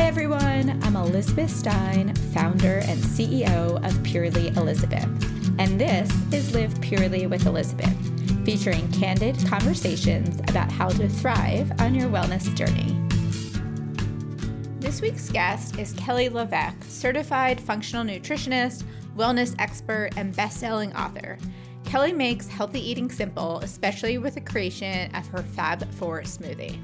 Hi, everyone. I'm Elizabeth Stein, founder and CEO of Purely Elizabeth. And this is Live Purely with Elizabeth, featuring candid conversations about how to thrive on your wellness journey. This week's guest is Kelly LeVeque, certified functional nutritionist, wellness expert, and best-selling author. Kelly makes healthy eating simple, especially with the creation of her Fab 4 smoothie.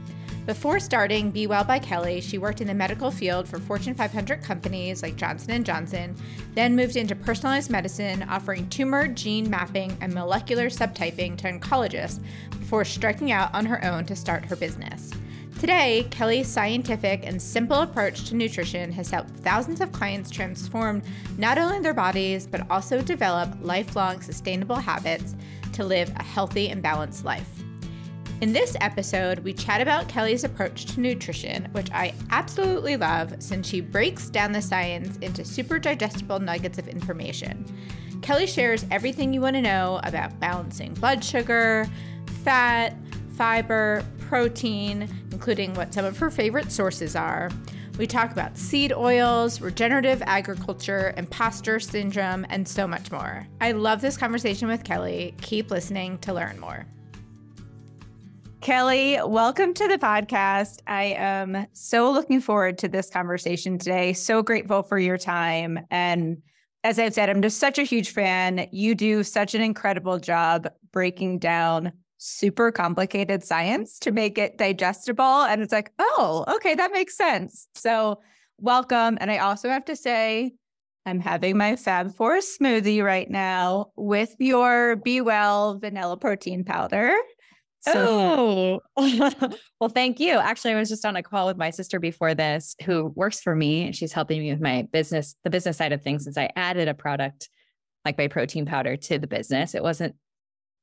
Before starting Be Well by Kelly, she worked in the medical field for Fortune 500 companies like Johnson & Johnson, then moved into personalized medicine, offering tumor gene mapping and molecular subtyping to oncologists before striking out on her own to start her business. Today, Kelly's scientific and simple approach to nutrition has helped thousands of clients transform not only their bodies, but also develop lifelong sustainable habits to live a healthy and balanced life. In this episode, we chat about Kelly's approach to nutrition, which I absolutely love since she breaks down the science into super digestible nuggets of information. Kelly shares everything you want to know about balancing blood sugar, fat, fiber, protein, including what some of her favorite sources are. We talk about seed oils, regenerative agriculture, imposter syndrome, and so much more. I love this conversation with Kelly. Keep listening to learn more. Kelly, welcome to the podcast. I am so looking forward to this conversation today. So grateful for your time. And as I've said, I'm just such a huge fan. You do such an incredible job breaking down super complicated science to make it digestible. And it's like, oh, okay, that makes sense. So, welcome. And I also have to say, I'm having my Fab Four smoothie right now with your Be Well vanilla protein powder. So, oh, well, thank you. Actually, I was just on a call with my sister before this who works for me. And she's helping me with my business, the business side of things, since I added a product like my protein powder to the business. It wasn't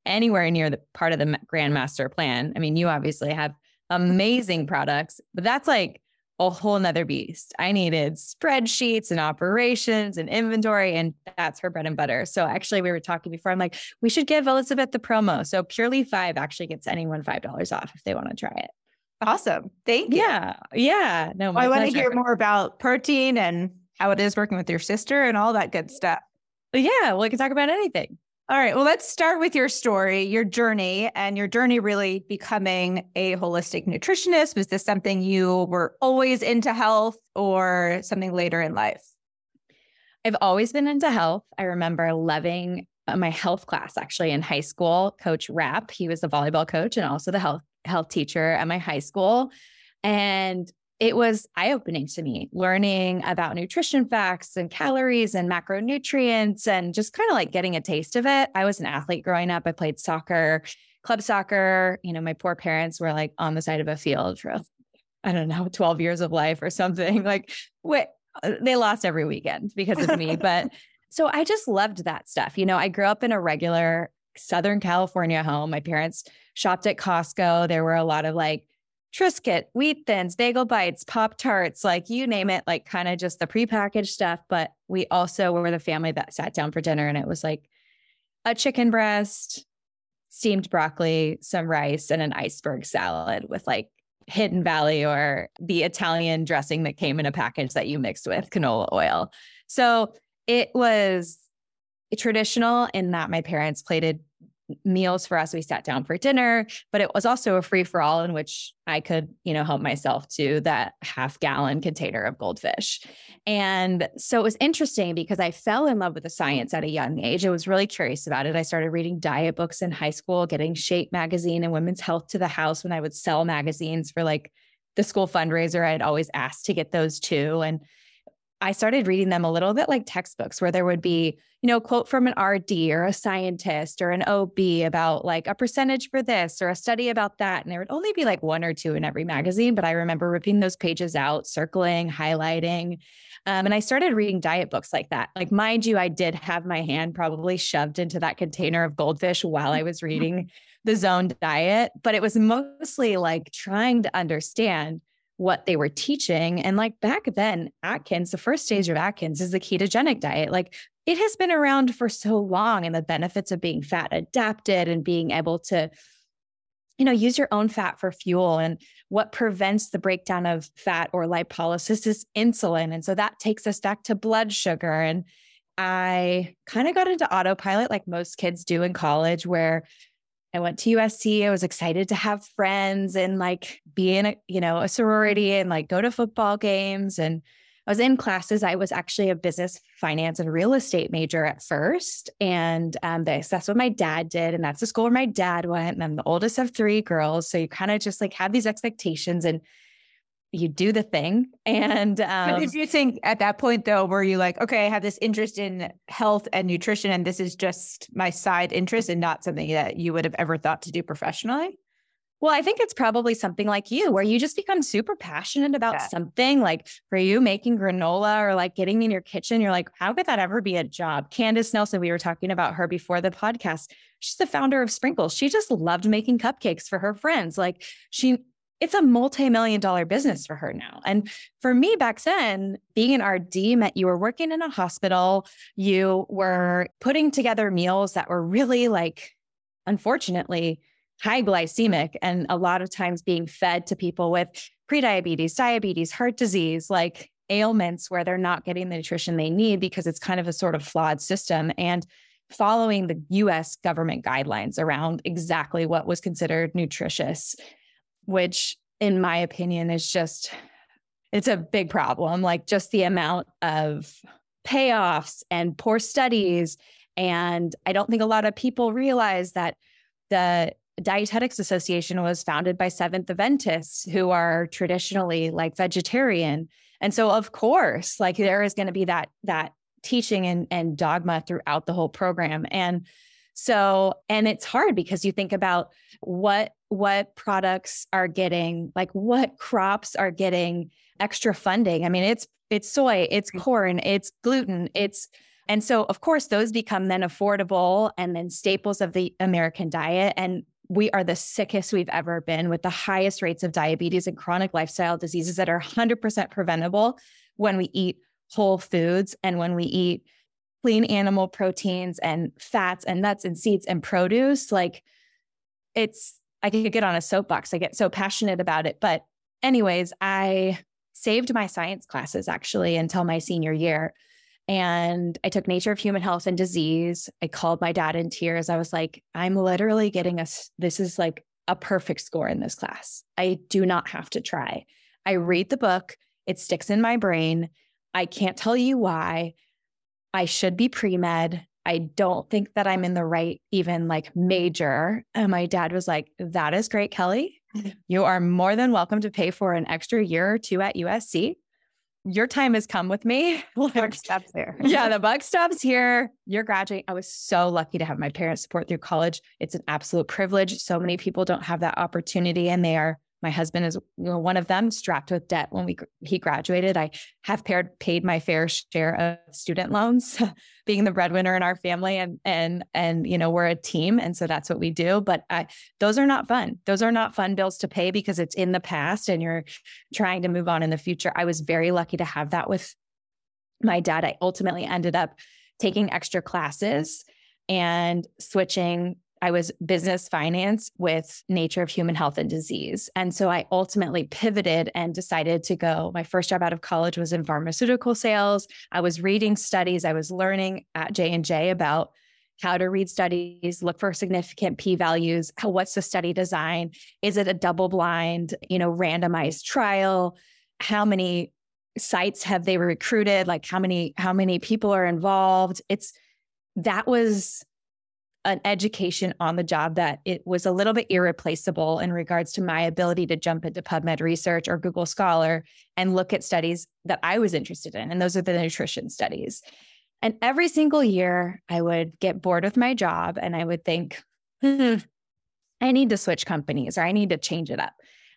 anywhere near the part of the Grandmaster plan. I mean, you obviously have amazing products, but that's like a whole nother beast. I needed spreadsheets and operations and inventory, and that's her bread and butter. So actually, we were talking before. I'm like, we should give Elizabeth the promo. So Purely Five actually gets anyone five dollars off if they want to try it. Awesome. Thank you. Yeah. Yeah. No, I want to hear more about protein and how it is working with your sister and all that good stuff. Yeah, Well, we can talk about anything. All right. Well, let's start with your story, your journey, and your journey really becoming a holistic nutritionist. Was this something you were always into health or something later in life? I've always been into health. I remember loving uh, my health class actually in high school. Coach Rapp, he was the volleyball coach and also the health health teacher at my high school. And it was eye opening to me learning about nutrition facts and calories and macronutrients and just kind of like getting a taste of it. I was an athlete growing up. I played soccer, club soccer. You know, my poor parents were like on the side of a field for, I don't know, 12 years of life or something. Like, wait, uh, they lost every weekend because of me. but so I just loved that stuff. You know, I grew up in a regular Southern California home. My parents shopped at Costco. There were a lot of like, Triscuit, Wheat Thins, Bagel Bites, Pop Tarts, like you name it, like kind of just the prepackaged stuff. But we also were the family that sat down for dinner and it was like a chicken breast, steamed broccoli, some rice, and an iceberg salad with like Hidden Valley or the Italian dressing that came in a package that you mixed with canola oil. So it was traditional in that my parents plated meals for us. We sat down for dinner, but it was also a free for all in which I could, you know, help myself to that half gallon container of goldfish. And so it was interesting because I fell in love with the science at a young age. I was really curious about it. I started reading diet books in high school, getting Shape magazine and Women's Health to the house when I would sell magazines for like the school fundraiser. I'd always asked to get those too. And I started reading them a little bit like textbooks where there would be, you know, a quote from an RD or a scientist or an OB about like a percentage for this or a study about that. And there would only be like one or two in every magazine. But I remember ripping those pages out, circling, highlighting. Um, and I started reading diet books like that. Like, mind you, I did have my hand probably shoved into that container of goldfish while I was reading the Zone diet, but it was mostly like trying to understand what they were teaching. And like back then, Atkins, the first stage of Atkins is the ketogenic diet. Like it has been around for so long and the benefits of being fat adapted and being able to you know, use your own fat for fuel. And what prevents the breakdown of fat or lipolysis is insulin. And so that takes us back to blood sugar. And I kind of got into autopilot like most kids do in college, where I went to USC. I was excited to have friends and like be in a, you know, a sorority and like go to football games. And I was in classes. I was actually a business, finance, and real estate major at first. And um, that's what my dad did. And that's the school where my dad went. And I'm the oldest of three girls. So you kind of just like have these expectations. And you do the thing. And um, if you think at that point though, where you like, okay, I have this interest in health and nutrition, and this is just my side interest and not something that you would have ever thought to do professionally. Well, I think it's probably something like you, where you just become super passionate about yeah. something. Like for you, making granola or like getting in your kitchen, you're like, how could that ever be a job? Candace Nelson, we were talking about her before the podcast. She's the founder of Sprinkles. She just loved making cupcakes for her friends. Like she it's a multi-million dollar business for her now. And for me back then, being an RD meant you were working in a hospital, you were putting together meals that were really like, unfortunately, high glycemic and a lot of times being fed to people with prediabetes, diabetes, heart disease, like ailments where they're not getting the nutrition they need because it's kind of a sort of flawed system. And following the US government guidelines around exactly what was considered nutritious which in my opinion is just it's a big problem like just the amount of payoffs and poor studies. And i don't think a lot of people realize that the dietetics association was founded by seventh adventists who are traditionally like vegetarian. And so of course like there is going to be that that teaching and, and dogma throughout the whole program. And so, and it's hard because you think about what what products are getting, like what crops are getting extra funding. I mean, it's it's soy, it's mm. corn, it's gluten, it's and so of course those become then affordable and then staples of the American diet and we are the sickest we've ever been with the highest rates of diabetes and chronic lifestyle diseases that are 100% preventable when we eat whole foods and when we eat clean animal proteins and fats and nuts and seeds and produce, like it's, I could get on a soapbox. I get so passionate about it. But, anyways, I saved my science classes actually until my senior year. And I took Nature of Human Health and Disease. I called my dad in tears. I was like, I'm literally getting a, this is like a perfect score in this class. I do not have to try. I read the book, it sticks in my brain. I can't tell you why. I should be pre med. I don't think that I'm in the right, even like major. And my dad was like, That is great, Kelly. You are more than welcome to pay for an extra year or two at USC. Your time has come with me. buck stops there. yeah, the buck stops here. You're graduating. I was so lucky to have my parents support through college. It's an absolute privilege. So many people don't have that opportunity, and they are my husband is one of them, strapped with debt when we he graduated. I have paired, paid my fair share of student loans, being the breadwinner in our family, and and and you know we're a team, and so that's what we do. But I, those are not fun. Those are not fun bills to pay because it's in the past, and you're trying to move on in the future. I was very lucky to have that with my dad. I ultimately ended up taking extra classes and switching I was business finance with nature of human health and disease. And so I ultimately pivoted and decided to go. My first job out of college was in pharmaceutical sales. I was reading studies, I was learning at J&J about how to read studies, look for significant p values, what's the study design? Is it a double blind, you know, randomized trial? How many sites have they recruited? Like how many how many people are involved? It's that was an education on the job that it was a little bit irreplaceable in regards to my ability to jump into PubMed research or Google Scholar and look at studies that I was interested in. And those are the nutrition studies. And every single year, I would get bored with my job and I would think, hmm, I need to switch companies or I need to change it up.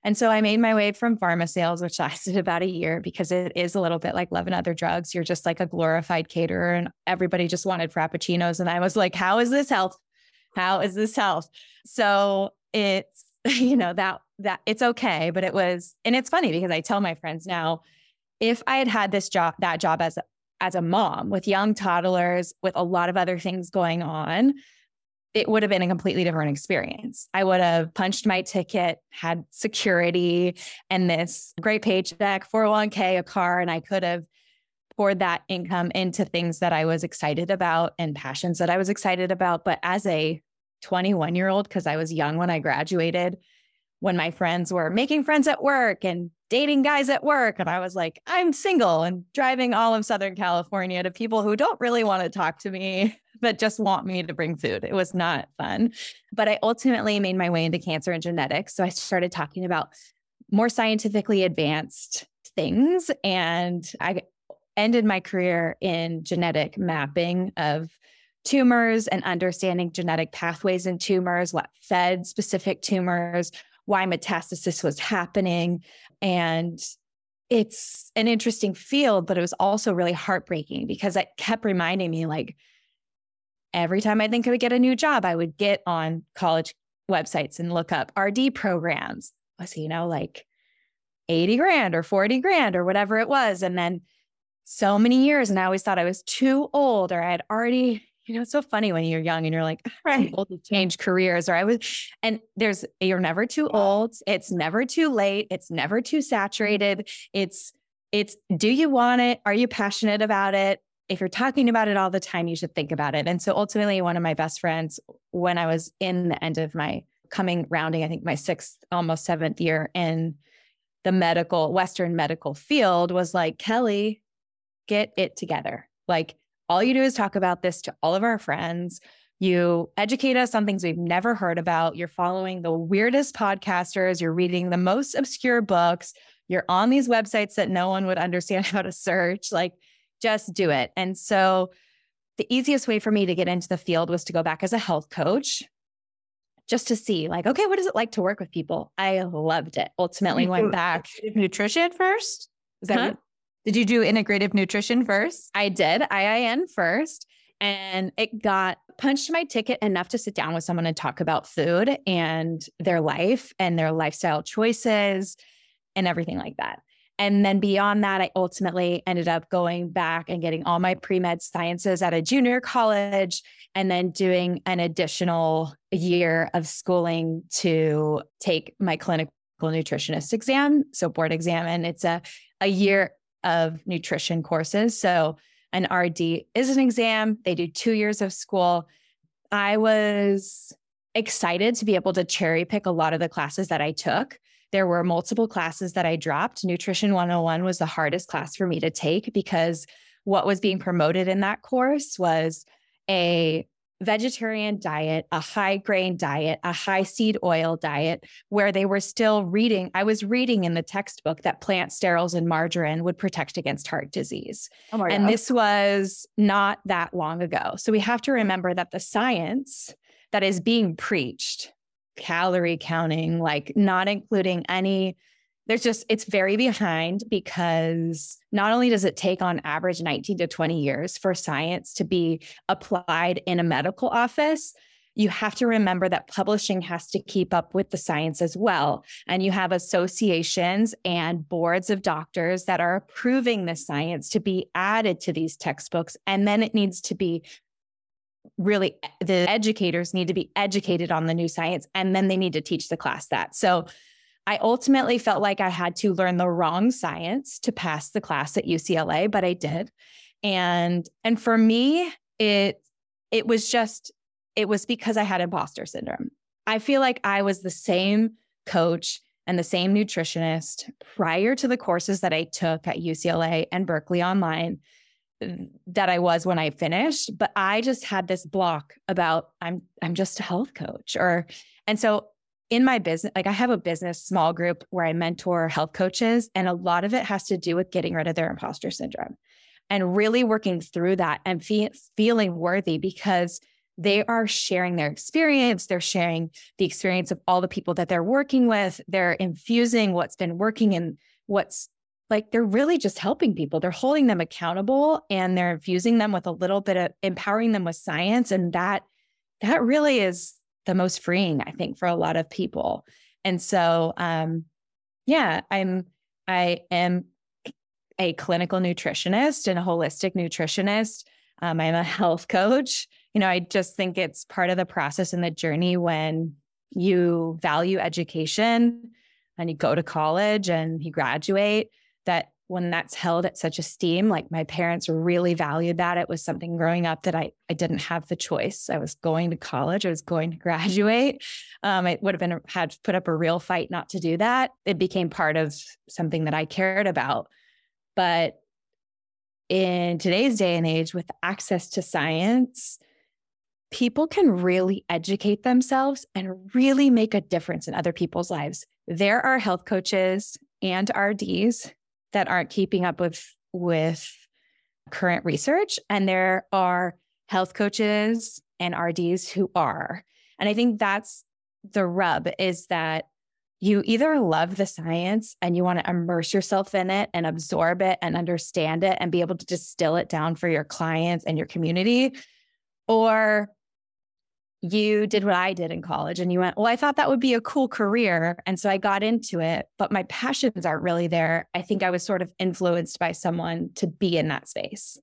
And so I made my way from pharma sales, which lasted about a year because it is a little bit like love and other drugs. You're just like a glorified caterer and everybody just wanted frappuccinos. And I was like, how is this health? How is this health? So it's, you know, that, that it's okay. But it was, and it's funny because I tell my friends now, if I had had this job, that job as, as a mom with young toddlers, with a lot of other things going on, it would have been a completely different experience. I would have punched my ticket, had security and this great paycheck, 401k, a car, and I could have poured that income into things that I was excited about and passions that I was excited about. But as a 21 year old, because I was young when I graduated, when my friends were making friends at work and dating guys at work. And I was like, I'm single and driving all of Southern California to people who don't really want to talk to me, but just want me to bring food. It was not fun. But I ultimately made my way into cancer and genetics. So I started talking about more scientifically advanced things. And I ended my career in genetic mapping of tumors and understanding genetic pathways in tumors, what fed specific tumors, why metastasis was happening. And it's an interesting field, but it was also really heartbreaking because it kept reminding me like every time I think I would get a new job, I would get on college websites and look up RD programs. Was, you know, like 80 grand or 40 grand or whatever it was. And then so many years, and I always thought I was too old or I had already you know, it's so funny when you're young and you're like, ah, right, old to change careers. Or I was, and there's, you're never too old. It's never too late. It's never too saturated. It's, it's, do you want it? Are you passionate about it? If you're talking about it all the time, you should think about it. And so ultimately, one of my best friends, when I was in the end of my coming rounding, I think my sixth, almost seventh year in the medical, Western medical field, was like, Kelly, get it together. Like, all you do is talk about this to all of our friends. You educate us on things we've never heard about. You're following the weirdest podcasters. You're reading the most obscure books. You're on these websites that no one would understand how to search. Like, just do it. And so, the easiest way for me to get into the field was to go back as a health coach just to see, like, okay, what is it like to work with people? I loved it. Ultimately, went back. Nutrition first? Is that huh? Did you do integrative nutrition first? I did IIN first. And it got punched my ticket enough to sit down with someone and talk about food and their life and their lifestyle choices and everything like that. And then beyond that, I ultimately ended up going back and getting all my pre med sciences at a junior college and then doing an additional year of schooling to take my clinical nutritionist exam, so board exam. And it's a, a year of nutrition courses. So, an RD is an exam, they do two years of school. I was excited to be able to cherry pick a lot of the classes that I took. There were multiple classes that I dropped. Nutrition 101 was the hardest class for me to take because what was being promoted in that course was a vegetarian diet, a high grain diet, a high seed oil diet, where they were still reading. I was reading in the textbook that plant sterols and margarine would protect against heart disease. Oh and God. this was not that long ago. So we have to remember that the science that is being preached, calorie counting, like not including any there's just it's very behind because not only does it take on average 19 to 20 years for science to be applied in a medical office you have to remember that publishing has to keep up with the science as well. And you have associations and boards of doctors that are approving the science to be added to these textbooks. And then it needs to be really the educators need to be educated on the new science and then they need to teach the class that. So I ultimately felt like I had to learn the wrong science to pass the class at UCLA, but I did. And and for me, it it was just it was because I had imposter syndrome. I feel like I was the same coach and the same nutritionist prior to the courses that I took at UCLA and Berkeley online that I was when I finished, but I just had this block about I'm I'm just a health coach or and so in my business, like I have a business small group where I mentor health coaches, and a lot of it has to do with getting rid of their imposter syndrome and really working through that and fe- feeling worthy because they are sharing their experience. They're sharing the experience of all the people that they're working with. They're infusing what's been working and what's like they're really just helping people. They're holding them accountable and they're infusing them with a little bit of empowering them with science. And that that really is the most freeing, I think, for a lot of people. And so, um, yeah, I'm, I am a clinical nutritionist and a holistic nutritionist. Um, I'm a health coach you know, I just think it's part of the process and the journey when you value education and you go to college and you graduate that when that's held at such esteem like my parents really valued that. It was something growing up that i, I didn't have the choice. I was going to college. I was going to graduate. Um, it would have been had put up a real fight not to do that. It became part of something that i cared about. But in today's day and age with access to science people can really educate themselves and really make a difference in other people's lives. There are health coaches and RDs that aren't keeping up with with current research and there are health coaches and RDs who are. And I think that's the rub is that you either love the science and you want to immerse yourself in it and absorb it and understand it and be able to distill it down for your clients and your community, or you did what I did in college and you went, Well, I thought that would be a cool career. And so I got into it, but my passions aren't really there. I think I was sort of influenced by someone to be in that space.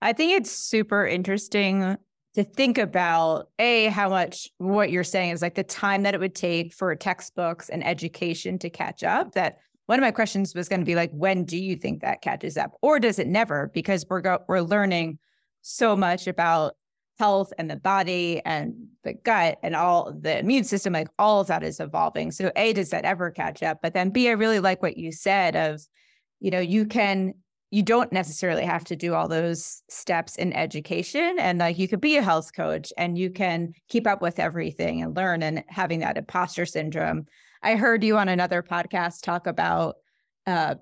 I think it's super interesting to think about a how much what you're saying is like the time that it would take for textbooks and education to catch up that one of my questions was going to be like when do you think that catches up or does it never because we're go- we're learning so much about health and the body and the gut and all the immune system, like all of that is evolving. So A, does that ever catch up? But then B, I really like what you said of, you know, you can you don't necessarily have to do all those steps in education and like you could be a health coach and you can keep up with everything and learn and having that imposter syndrome i heard you on another podcast talk about uh,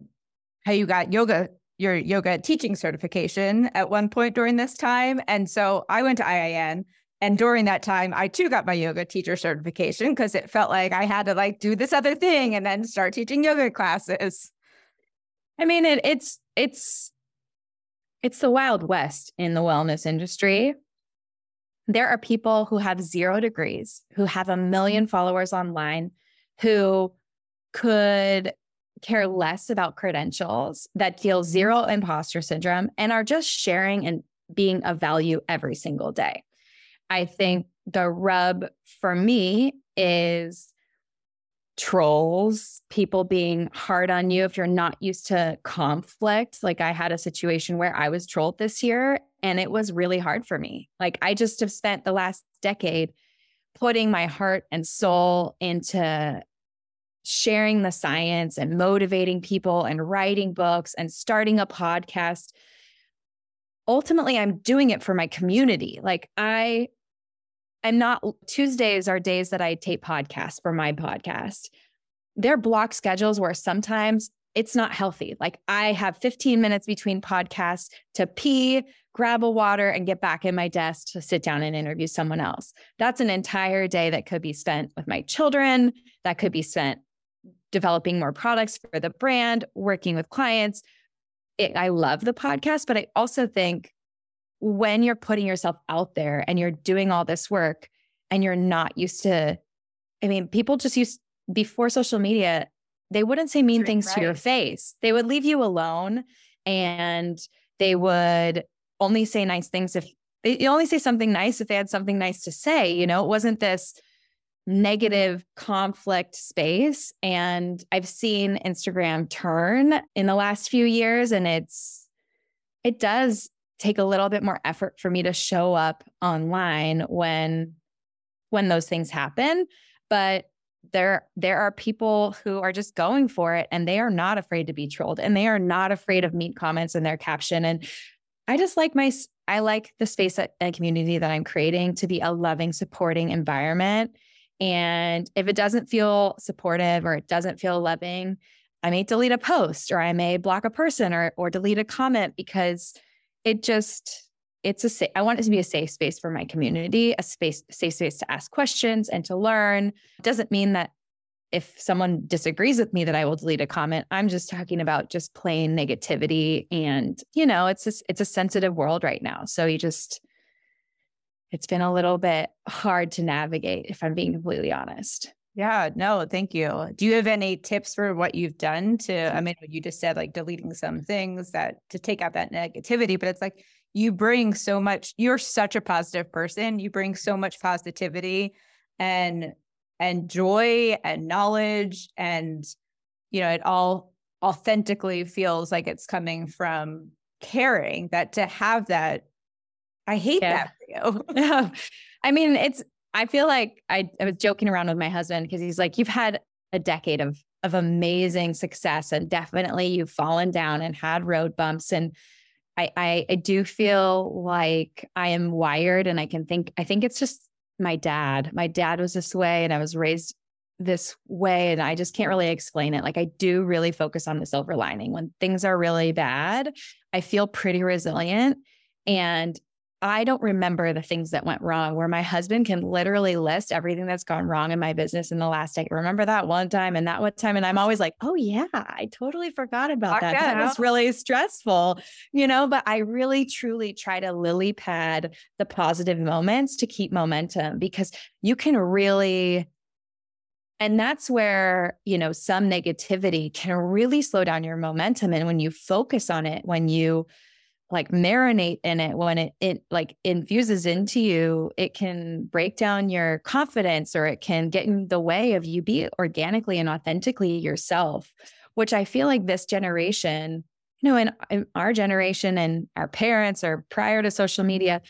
how you got yoga your yoga teaching certification at one point during this time. And so I went to IIN and during that time, I too got my yoga teacher certification because it felt like I had to like do this other thing and then start teaching yoga classes. I mean, it, it's it's it's the wild west in the wellness industry. There are people who have zero degrees, who have a million followers online, who could care less about credentials, that feel mm-hmm. zero imposter syndrome, and are just sharing and being of value every single day. I think the rub for me is trolls, people being hard on you if you're not used to conflict. Like I had a situation where I was trolled this year and it was really hard for me. Like I just have spent the last decade putting my heart and soul into sharing the science and motivating people and writing books and starting a podcast ultimately i'm doing it for my community. Like i am not tuesdays are days that i tape podcasts for my podcast. They're block schedules where sometimes it's not healthy. Like i have 15 minutes between podcasts to pee grab a water and get back in my desk to sit down and interview someone else. That's an entire day that could be spent with my children that could be spent developing more products for the brand, working with clients. It, I love the podcast, but I also think when you're putting yourself out there and you're doing all this work and you're not used to, I mean, people just used before social media, they wouldn't say mean things right. to your face. They would leave you alone and they would only say nice things if they only say something nice if they had something nice to say. You know, it wasn't this negative conflict space. And I've seen Instagram turn in the last few years, and it's, it does take a little bit more effort for me to show up online when when those things happen but there there are people who are just going for it and they are not afraid to be trolled and they are not afraid of mean comments in their caption and i just like my i like the space and community that i'm creating to be a loving supporting environment and if it doesn't feel supportive or it doesn't feel loving, I may delete a post or I may block a person or or delete a comment because it just it's a I want it to be a safe space for my community, a space safe space to ask questions and to learn. Doesn't mean that if someone disagrees with me that I will delete a comment. I'm just talking about just plain negativity and you know, it's it's a sensitive world right now. So you just it's been a little bit hard to navigate, if I'm being completely honest. Yeah, no, thank you. Do you have any tips for what you've done to, I mm. mean, you just said like deleting some things that to take out that negativity, but it's like you bring so much, you're such a positive person. You bring so much positivity and, and joy and knowledge. And, you know, it all authentically feels like it's coming from caring that to have that. I hate yeah. that for you. I mean, it's I feel like I, I was joking around with my husband because he's like, you've had a decade of of amazing success and definitely you've fallen down and had road bumps and I, I, I do feel like I am wired and I can think I think it's just my dad. My dad was this way and I was raised this way and I just can't really explain it. Like I do really focus on the silver lining. When things are really bad, I feel pretty resilient and I don't remember the things that went wrong where my husband can literally list everything that's gone wrong in my business in the last day. Remember that one time and that one time. And I'm always like, oh, yeah, I totally forgot about that. That was really stressful, you know, but I really truly try to lily pad the positive moments to keep momentum because you can really and that's where, you know, some negativity can really slow down your momentum. And when you focus on it, when you like marinate in it when it it like infuses into you it can break down your confidence or it can get in the way of you be organically and authentically yourself which i feel like this generation you know in, in our generation and our parents or prior to social media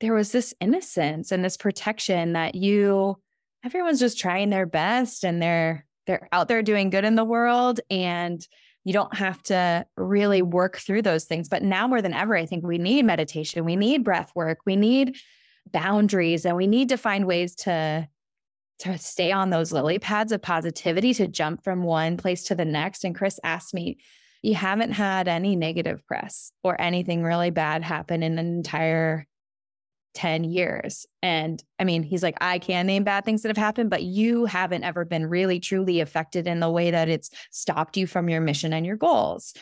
there was this innocence and this protection that you everyone's just trying their best and they're they're out there doing good in the world and you don't have to really work through those things. But now more than ever, I think we need meditation, we need breath work, we need boundaries, and we need to find ways to to stay on those lily pads of positivity to jump from one place to the next. And Chris asked me, You haven't had any negative press or anything really bad happen in an entire 10 years. And I mean, he's like, I can name bad things that have happened, but you haven't ever been really truly affected in the way that it's stopped you from your mission and your goals.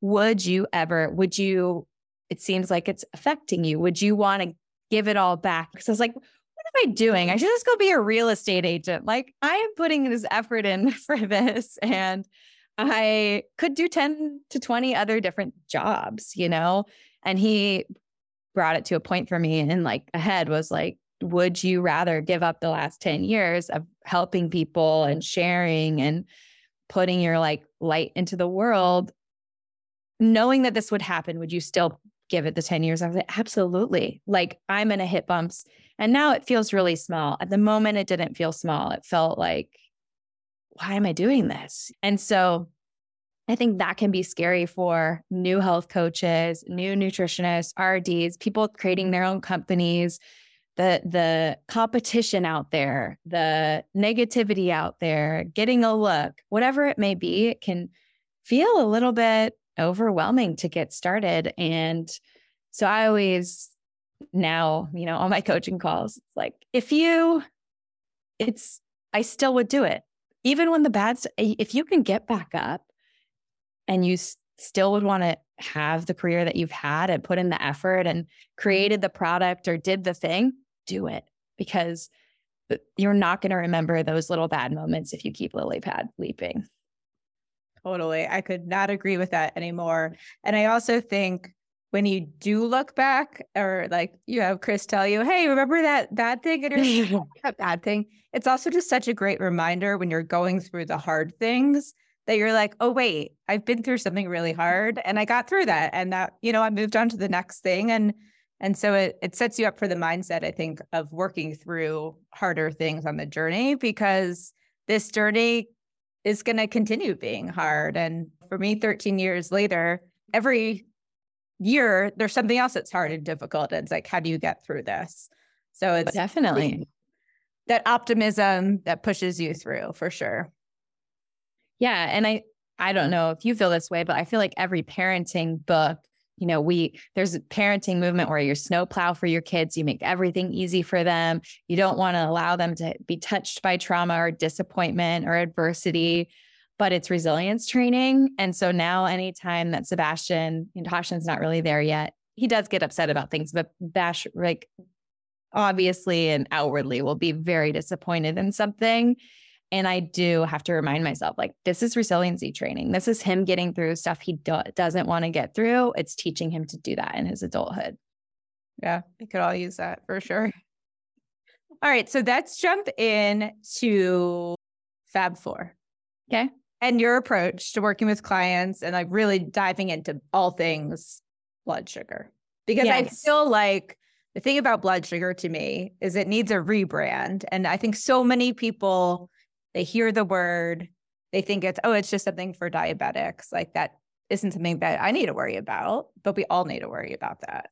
Would you ever, would you, it seems like it's affecting you. Would you want to give it all back? Because I was like, what am I doing? I should just go be a real estate agent. Like, I am putting this effort in for this. And I could do 10 to 20 other different jobs, you know? And he brought it to a point for me and like ahead was like would you rather give up the last 10 years of helping people and sharing and putting your like light into the world knowing that this would happen would you still give it the 10 years? I was like absolutely. Like i'm gonna hit bumps. And now it feels really small. At the moment it didn't feel small. It felt like why am i doing this? And so I think that can be scary for new health coaches, new nutritionists, RDs, people creating their own companies, the the competition out there, the negativity out there, getting a look, whatever it may be, it can feel a little bit overwhelming to get started and so I always now, you know, on my coaching calls, it's like if you it's I still would do it. Even when the bad if you can get back up and you s- still would want to have the career that you've had and put in the effort and created the product or did the thing, do it because you're not going to remember those little bad moments if you keep lily pad leaping. Totally. I could not agree with that anymore. And I also think when you do look back or like you have Chris tell you, hey, remember that bad thing? And that bad thing. It's also just such a great reminder when you're going through the hard things that you're like, oh, wait, I've been through something really hard and I got through that. And that, you know, I moved on to the next thing. And and so it it sets you up for the mindset, I think, of working through harder things on the journey because this journey is going to continue being hard. And for me, 13 years later, every year there's something else that's hard and difficult. And it's like, how do you get through this? So it's definitely that optimism that pushes you through for sure. Yeah. And I, I don't know if you feel this way, but I feel like every parenting book, you know, we, there's a parenting movement where you snowplow for your kids, you make everything easy for them. You don't want to allow them to be touched by trauma or disappointment or adversity, but it's resilience training. And so now, anytime that Sebastian, you know, Tashan's not really there yet, he does get upset about things, but Bash, like, obviously and outwardly will be very disappointed in something And I do have to remind myself like, this is resiliency training. This is him getting through stuff he do- doesn't want to get through. It's teaching him to do that in his adulthood. Yeah, we could all use that for sure. All right. So let's jump in to Fab Four. Okay. And your approach to working with clients and like really diving into all things blood sugar. Because yes. I feel like the thing about blood sugar to me is it needs a rebrand. And I think so many people, they hear the word, they think it's, oh, it's just something for diabetics. Like that isn't something that I need to worry about, but we all need to worry about that.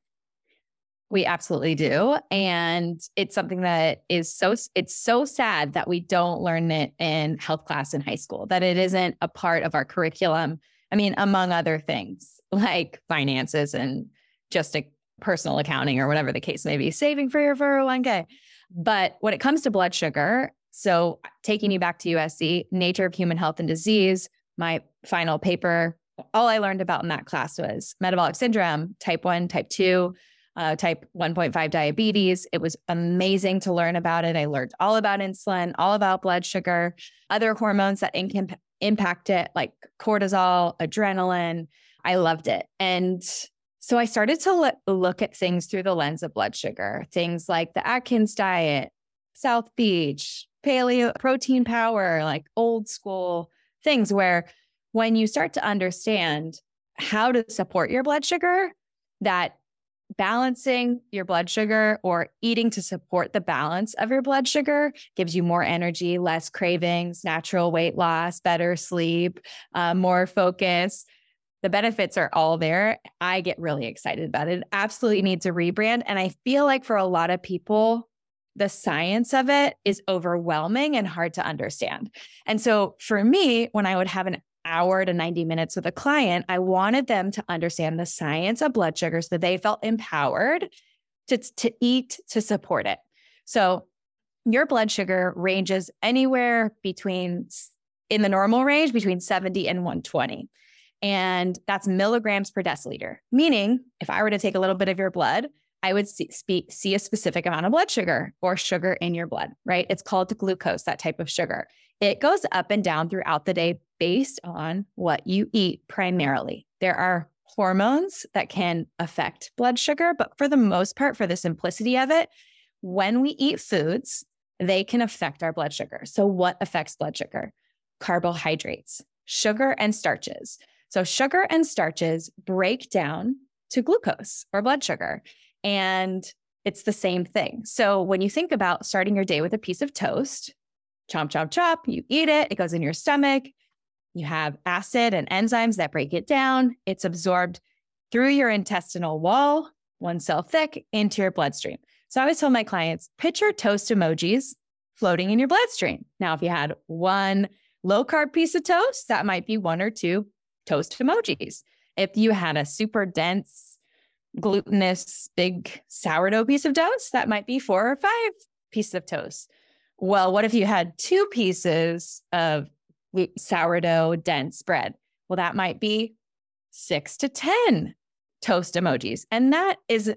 We absolutely do. And it's something that is so, it's so sad that we don't learn it in health class in high school, that it isn't a part of our curriculum. I mean, among other things like finances and just a personal accounting or whatever the case may be, saving for your 401k. But when it comes to blood sugar, so taking you back to USC, Nature of Human Health and Disease, my final paper, all I learned about in that class was metabolic syndrome, type 1, type 2, uh, type 1.5 diabetes. It was amazing to learn about it. I learned all about insulin, all about blood sugar, other hormones that impact it, like cortisol, adrenaline. I loved it. And so I started to look, look at things through the lens of blood sugar, things like the Atkins diet, South Beach, paleo protein power, like old school things where when you start to understand how to support your blood sugar, that balancing your blood sugar or eating to support the balance of your blood sugar gives you more energy, less cravings, natural weight loss, better sleep, uh, more focus the benefits are all there. I get really excited about it. it. Absolutely needs a rebrand. And I feel like for a lot of people, the science of it is overwhelming and hard to understand. And so for me, when I would have an hour to 90 minutes with a client, I wanted them to understand the science of blood sugar so that they felt empowered to, to eat to support it. So your blood sugar ranges anywhere between in the normal range between 70 and 120 and that's milligrams per deciliter. Meaning, if I were to take a little bit of your blood, I would see, speak, see a specific amount of blood sugar or sugar in your blood, right? It's called glucose, that type of sugar. It goes up and down throughout the day based on what you eat primarily. There are hormones that can affect blood sugar, but for the most part, for the simplicity of it, when we eat foods, they can affect our blood sugar. So, what affects blood sugar? Carbohydrates, sugar, and starches. So, sugar and starches break down to glucose or blood sugar. And it's the same thing. So, when you think about starting your day with a piece of toast, chomp, chomp, chop, you eat it, it goes in your stomach. You have acid and enzymes that break it down. It's absorbed through your intestinal wall, one cell thick, into your bloodstream. So I always tell my clients picture toast emojis floating in your bloodstream. Now, if you had one low carb piece of toast, that might be one or two toast emojis. If you had a super dense, glutinous, big sourdough piece of toast, that might be four or five pieces of toast. Well, what if you had two pieces of sourdough dense bread? Well, that might be six to 10 toast emojis. And that is,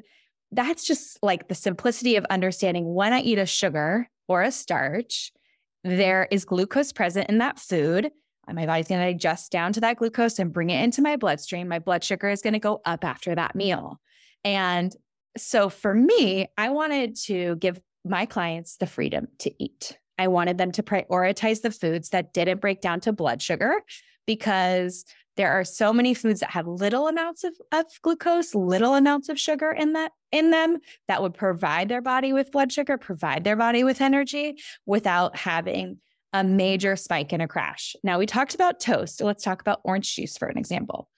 that's just like the simplicity of understanding when I eat a sugar or a starch, there is glucose present in that food Uh, my body's going to digest down to that glucose and bring it into my bloodstream. My blood sugar is going to go up after that meal. And so for me, I wanted to give my clients the freedom to eat. I wanted them to prioritize the foods that didn't break down to blood sugar because there are so many foods that have little amounts of, of glucose, little amounts of sugar in that in them that would provide their body with blood sugar, provide their body with energy without having a major spike in a crash. Now, we talked about toast. Let's talk about orange juice for an example.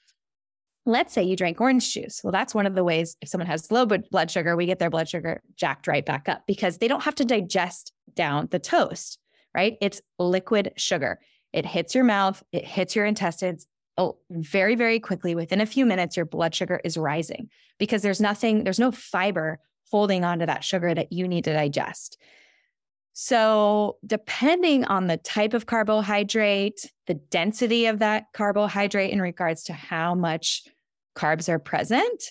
Let's say you drank orange juice. Well, that's one of the ways if someone has low blood sugar, we get their blood sugar jacked right back up because they don't have to digest down the toast, right? It's liquid sugar. It hits your mouth, it hits your intestines. Oh, very, very quickly, within a few minutes, your blood sugar is rising because there's nothing, there's no fiber holding onto that sugar that you need to digest. So, depending on the type of carbohydrate, the density of that carbohydrate in regards to how much carbs are present,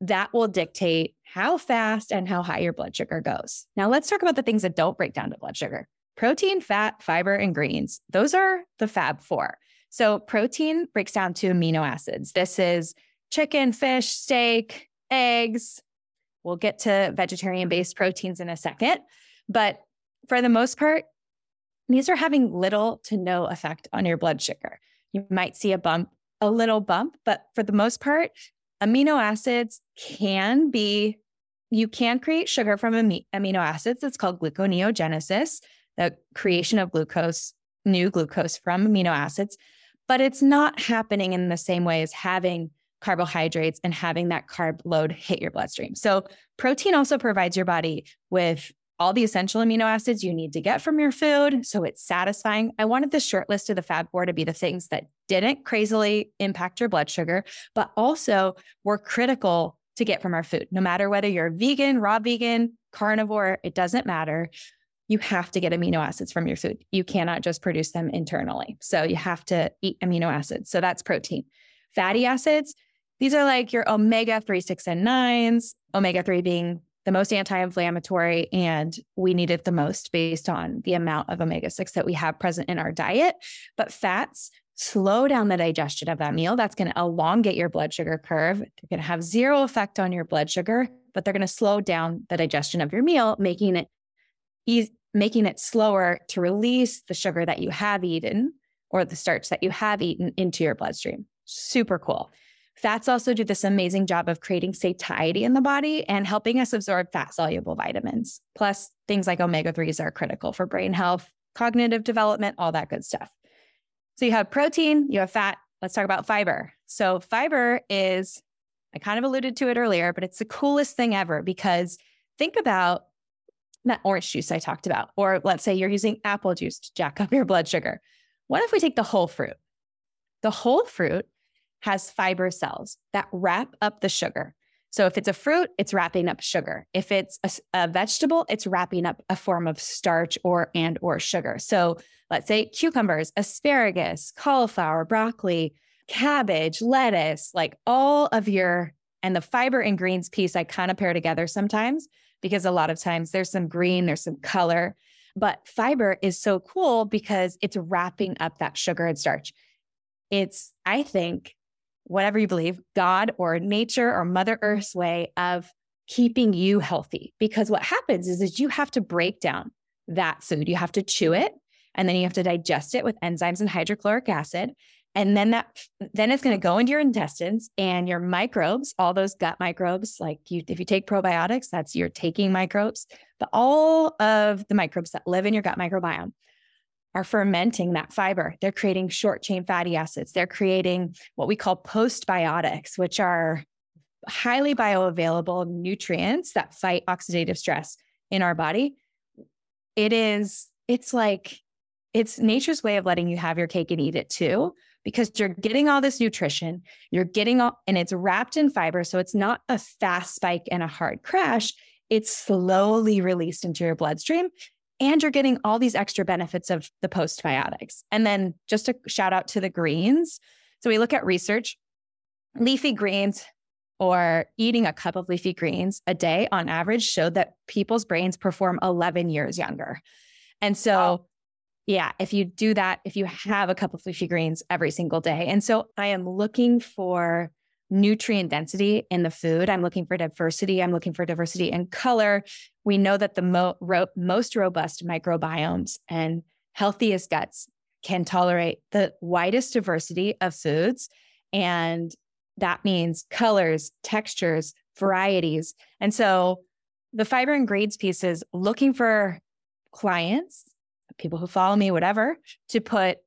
that will dictate how fast and how high your blood sugar goes. Now, let's talk about the things that don't break down to blood sugar protein, fat, fiber, and greens. Those are the Fab Four. So, protein breaks down to amino acids. This is chicken, fish, steak, eggs. We'll get to vegetarian based proteins in a second. But for the most part, these are having little to no effect on your blood sugar. You might see a bump, a little bump, but for the most part, amino acids can be, you can create sugar from amino acids. It's called gluconeogenesis, the creation of glucose, new glucose from amino acids, but it's not happening in the same way as having carbohydrates and having that carb load hit your bloodstream. So, protein also provides your body with all the essential amino acids you need to get from your food. So it's satisfying. I wanted the short list of the Fab Four to be the things that didn't crazily impact your blood sugar, but also were critical to get from our food. No matter whether you're vegan, raw vegan, carnivore, it doesn't matter. You have to get amino acids from your food. You cannot just produce them internally. So you have to eat amino acids. So that's protein. Fatty acids, these are like your omega 3, 6, and 9s, omega 3 being the most anti inflammatory, and we need it the most based on the amount of omega 6 that we have present in our diet. But fats slow down the digestion of that meal. That's going to elongate your blood sugar curve. They're going to have zero effect on your blood sugar, but they're going to slow down the digestion of your meal, making it easy, making it slower to release the sugar that you have eaten or the starch that you have eaten into your bloodstream. Super cool. Fats also do this amazing job of creating satiety in the body and helping us absorb fat soluble vitamins. Plus, things like omega 3s are critical for brain health, cognitive development, all that good stuff. So, you have protein, you have fat. Let's talk about fiber. So, fiber is, I kind of alluded to it earlier, but it's the coolest thing ever because think about that orange juice I talked about, or let's say you're using apple juice to jack up your blood sugar. What if we take the whole fruit? The whole fruit has fiber cells that wrap up the sugar. So if it's a fruit, it's wrapping up sugar. If it's a, a, vegetable, it's wrapping up a form of starch or and or sugar. So let's say cucumbers, asparagus, cauliflower, broccoli, cabbage, lettuce, like all of your and the fiber and greens piece I kind of pair together sometimes because a lot of times there's some green, there's some color, but fiber is so cool because it's wrapping up that sugar and starch. It's I think whatever you believe, God or nature or Mother Earth's way of keeping you healthy. Because what happens is, is you have to break down that food. You have to chew it and then you have to digest it with enzymes and hydrochloric acid. And then that then it's going to go into your intestines and your microbes, all those gut microbes, like you if you take probiotics, that's you're taking microbes, but all of the microbes that live in your gut microbiome are fermenting that fiber. They're creating short chain fatty acids. They're creating what we call postbiotics, which are highly bioavailable nutrients that fight oxidative stress in our body. It is, it's like, it's nature's way of letting you have your cake and eat it too, because you're getting all this nutrition, you're getting all, and it's wrapped in fiber. So it's not a fast spike and a hard crash. It's slowly released into your bloodstream and you're getting all these extra benefits of the postbiotics. And then just a shout out to the greens. So we look at research, leafy greens or eating a cup of leafy greens a day on average showed that people's brains perform 11 years younger. And so, wow. yeah, if you do that, if you have a cup of leafy greens every single day. And so I am looking for nutrient density in the food. I'm looking for diversity. I'm looking for diversity in color. We know that the mo- ro- most robust microbiomes and healthiest guts can tolerate the widest diversity of foods. And that means colors, textures, varieties. And so the fiber and grades piece is looking for clients, people who follow me, whatever, to put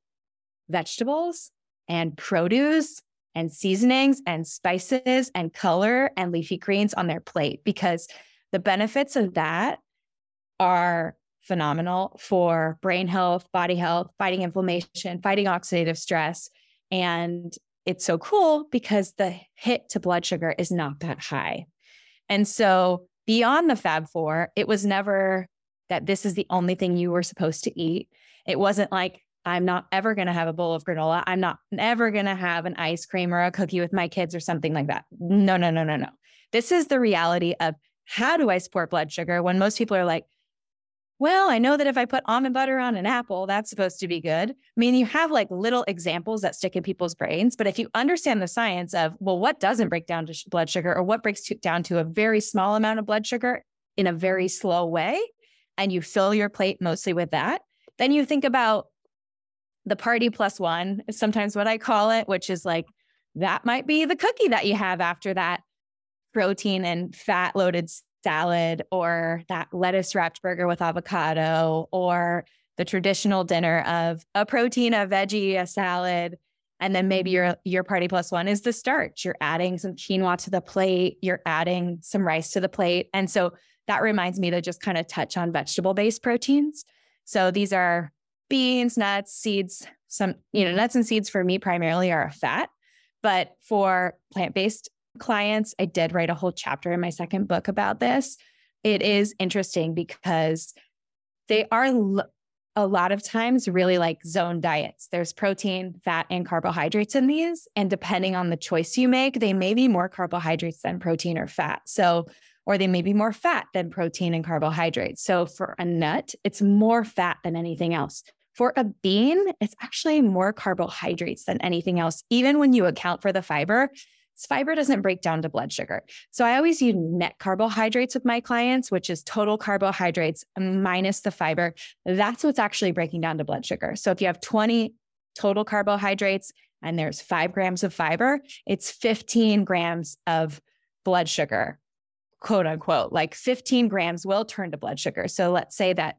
vegetables and produce and seasonings and spices and color and leafy greens on their plate because the benefits of that are phenomenal for brain health, body health, fighting inflammation, fighting oxidative stress. And it's so cool because the hit to blood sugar is not that high. And so, beyond the Fab Four, it was never that this is the only thing you were supposed to eat. It wasn't like, I'm not ever going to have a bowl of granola. I'm not ever going to have an ice cream or a cookie with my kids or something like that. No, no, no, no, no. This is the reality of how do I support blood sugar when most people are like, well, I know that if I put almond butter on an apple, that's supposed to be good. I mean, you have like little examples that stick in people's brains. But if you understand the science of, well, what doesn't break down to sh- blood sugar or what breaks to, down to a very small amount of blood sugar in a very slow way, and you fill your plate mostly with that, then you think about the party plus one, is sometimes what I call it, which is like that might be the cookie that you have after that protein and fat loaded salad or that lettuce wrapped burger with avocado or the traditional dinner of a protein, a veggie, a salad, and then maybe your your party plus one is the starch. You're adding some quinoa to the plate, you're adding some rice to the plate. And so that reminds me to just kind of touch on vegetable based proteins. So these are beans, nuts, seeds, some, you know, mm-hmm. nuts and seeds for me primarily are a fat, but for plant based clients, I did write a whole chapter in my second book about this. It is interesting because they are a lot of times really like zone diets. There's protein, fat, and carbohydrates in these. And depending on the choice you make, they may be more carbohydrates than protein or fat. So, or they may be more fat than protein and carbohydrates. So, for a nut, it's more fat than anything else. For a bean, it's actually more carbohydrates than anything else, even when you account for the fiber fiber doesn't break down to blood sugar. So I always use net carbohydrates with my clients, which is total carbohydrates minus the fiber. That's what's actually breaking down to blood sugar. So if you have 20 total carbohydrates and there's five grams of fiber, it's 15 grams of blood sugar, quote unquote. Like 15 grams will turn to blood sugar. So let's say that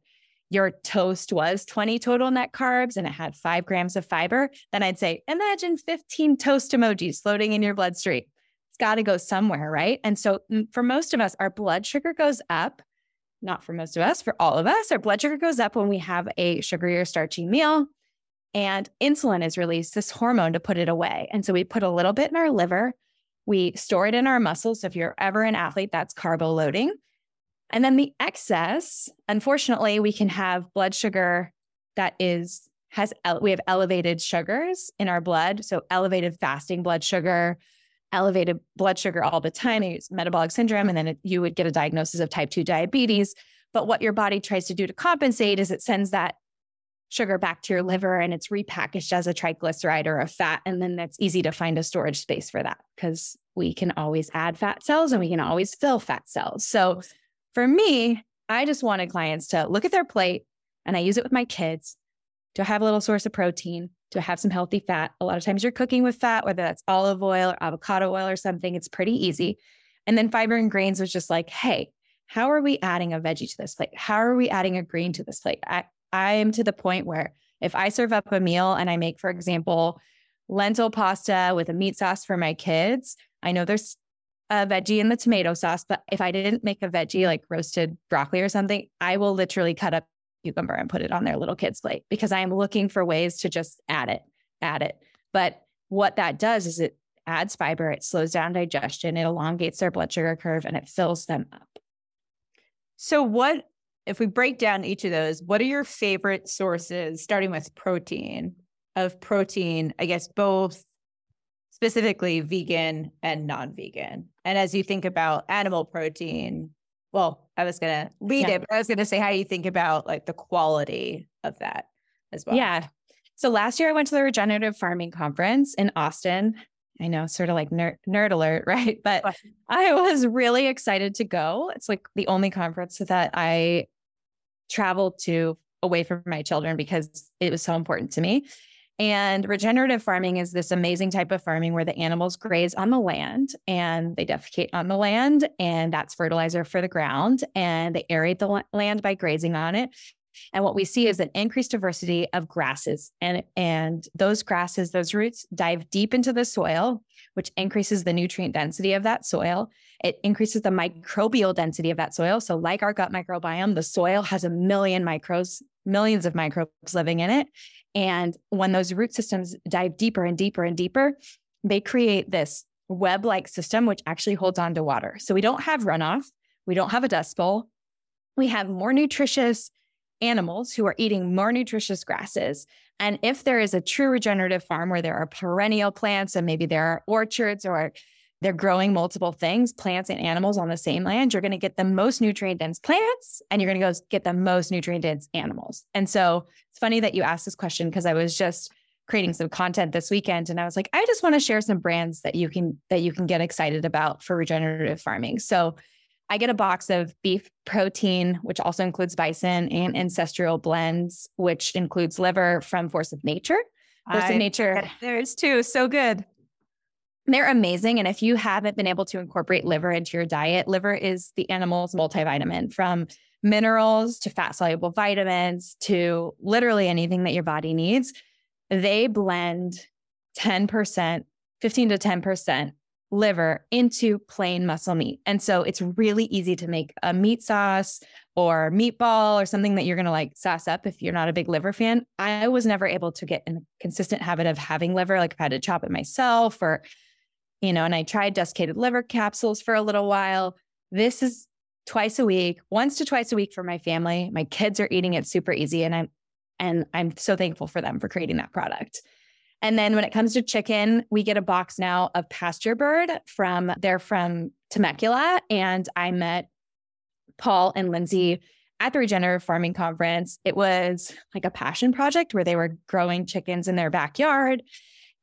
your toast was 20 total net carbs and it had five grams of fiber, then I'd say, imagine 15 toast emojis floating in your bloodstream. It's got to go somewhere, right? And so mm, for most of us, our blood sugar goes up. Not for most of us, for all of us, our blood sugar goes up when we have a sugary or starchy meal. And insulin is released, this hormone to put it away. And so we put a little bit in our liver. We store it in our muscles. So if you're ever an athlete, that's carbo loading. And then the excess, unfortunately, we can have blood sugar that is has we have elevated sugars in our blood, so elevated fasting blood sugar, elevated blood sugar all the time. It's metabolic syndrome, and then it, you would get a diagnosis of type two diabetes. But what your body tries to do to compensate is it sends that sugar back to your liver and it's repackaged as a triglyceride or a fat. And then that's easy to find a storage space for that because we can always add fat cells and we can always fill fat cells. So for me, I just wanted clients to look at their plate and I use it with my kids to have a little source of protein, to have some healthy fat. A lot of times you're cooking with fat, whether that's olive oil or avocado oil or something, it's pretty easy. And then fiber and grains was just like, hey, how are we adding a veggie to this plate? How are we adding a green to this plate? I, I am to the point where if I serve up a meal and I make, for example, lentil pasta with a meat sauce for my kids, I know there's a veggie in the tomato sauce, but if I didn't make a veggie like roasted broccoli or something, I will literally cut up cucumber and put it on their little kid's plate because I am looking for ways to just add it, add it. But what that does is it adds fiber, it slows down digestion, it elongates their blood sugar curve, and it fills them up. So, what if we break down each of those? What are your favorite sources, starting with protein, of protein? I guess both specifically vegan and non-vegan. And as you think about animal protein, well, I was going to lead yeah. it, but I was going to say how you think about like the quality of that as well. Yeah. So last year I went to the regenerative farming conference in Austin. I know, sort of like nerd, nerd alert, right? But I was really excited to go. It's like the only conference that I traveled to away from my children because it was so important to me. And regenerative farming is this amazing type of farming where the animals graze on the land and they defecate on the land, and that's fertilizer for the ground. And they aerate the land by grazing on it. And what we see is an increased diversity of grasses. And, and those grasses, those roots dive deep into the soil, which increases the nutrient density of that soil. It increases the microbial density of that soil. So, like our gut microbiome, the soil has a million microbes, millions of microbes living in it. And when those root systems dive deeper and deeper and deeper, they create this web like system, which actually holds on to water. So we don't have runoff, we don't have a dust bowl. We have more nutritious animals who are eating more nutritious grasses. And if there is a true regenerative farm where there are perennial plants and maybe there are orchards or they're growing multiple things, plants and animals on the same land, you're going to get the most nutrient dense plants and you're going to go get the most nutrient dense animals. And so it's funny that you asked this question because I was just creating some content this weekend and I was like, I just want to share some brands that you can that you can get excited about for regenerative farming. So I get a box of beef protein, which also includes bison and ancestral blends, which includes liver from Force of Nature. Force I, of Nature, there's two, so good. They're amazing. And if you haven't been able to incorporate liver into your diet, liver is the animal's multivitamin from minerals to fat soluble vitamins to literally anything that your body needs. They blend 10%, 15 to 10% liver into plain muscle meat. And so it's really easy to make a meat sauce or meatball or something that you're going to like sauce up if you're not a big liver fan. I was never able to get in a consistent habit of having liver. Like I've had to chop it myself or you know, and I tried desiccated liver capsules for a little while. This is twice a week, once to twice a week for my family. My kids are eating it super easy and I'm and I'm so thankful for them for creating that product. And then when it comes to chicken, we get a box now of Pasturebird from they're from Temecula and I met Paul and Lindsay at the regenerative farming conference. It was like a passion project where they were growing chickens in their backyard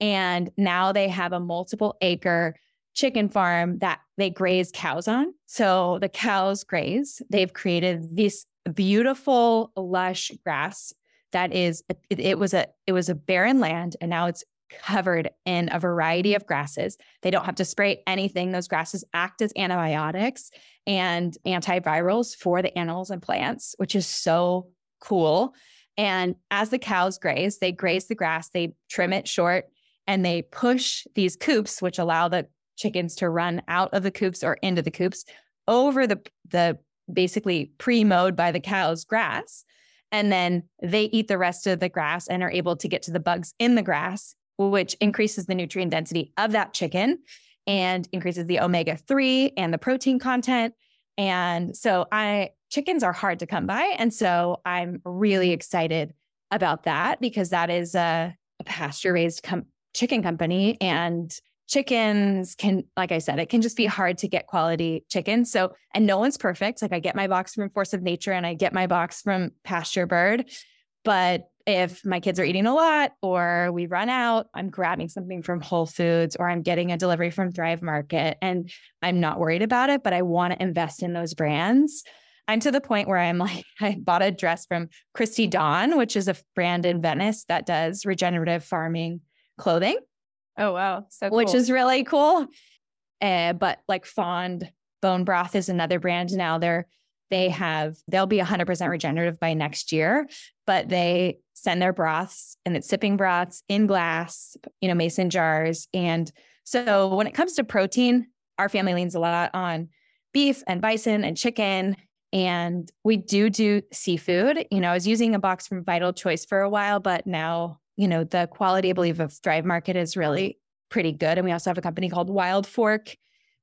and now they have a multiple acre chicken farm that they graze cows on. So the cows graze. They've created this beautiful, lush grass that is it, it, was a it was a barren land and now it's covered in a variety of grasses. They don't have to spray anything. Those grasses act as antibiotics and antivirals for the animals and plants, which is so cool. And as the cows graze, they graze the grass, they trim it short, and they push these coops, which allow the chickens to run out of the coops or into the coops over the the basically pre-mowed by the cows grass. And then they eat the rest of the grass and are able to get to the bugs in the grass which increases the nutrient density of that chicken and increases the omega 3 and the protein content. And so i chickens are hard to come by. And so i'm really excited about that because that is a, a pasture raised com- chicken company and chickens can like i said it can just be hard to get quality chicken. So and no one's perfect. Like i get my box from force of nature and i get my box from Pasturebird. But if my kids are eating a lot or we run out i'm grabbing something from whole foods or i'm getting a delivery from thrive market and i'm not worried about it but i want to invest in those brands. I'm to the point where i'm like i bought a dress from christy dawn which is a brand in venice that does regenerative farming clothing. Oh wow, so cool. which is really cool. Uh, but like Fond Bone Broth is another brand now. They're they have they'll be 100% regenerative by next year, but they send their broths and it's sipping broths in glass, you know, mason jars. And so when it comes to protein, our family leans a lot on beef and bison and chicken. And we do do seafood. You know, I was using a box from Vital Choice for a while, but now you know, the quality, I believe, of Thrive Market is really pretty good. And we also have a company called Wild Fork